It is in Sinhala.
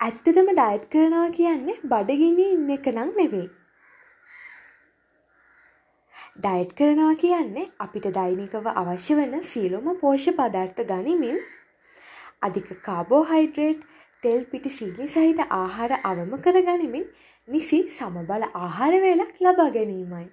ඇත්තටම ඩයට් කරනවා කියන්නේ බඩගිනි ඉන්න එක නං නෙවෙයි. ඩයට් කරනවා කියන්නේ අපිට දෛනිකව අවශ්‍ය වන සියලුම පෝෂ්‍ය පදාර්ථ ගනිමින් අධික කාබෝහයිඩ්‍රේට් තෙල් පිටි සීනි සහිත ආහාර අවම කර ගනිමින් නිසි සමබල ආහාර වේලක් ලබා ගැනීමයි.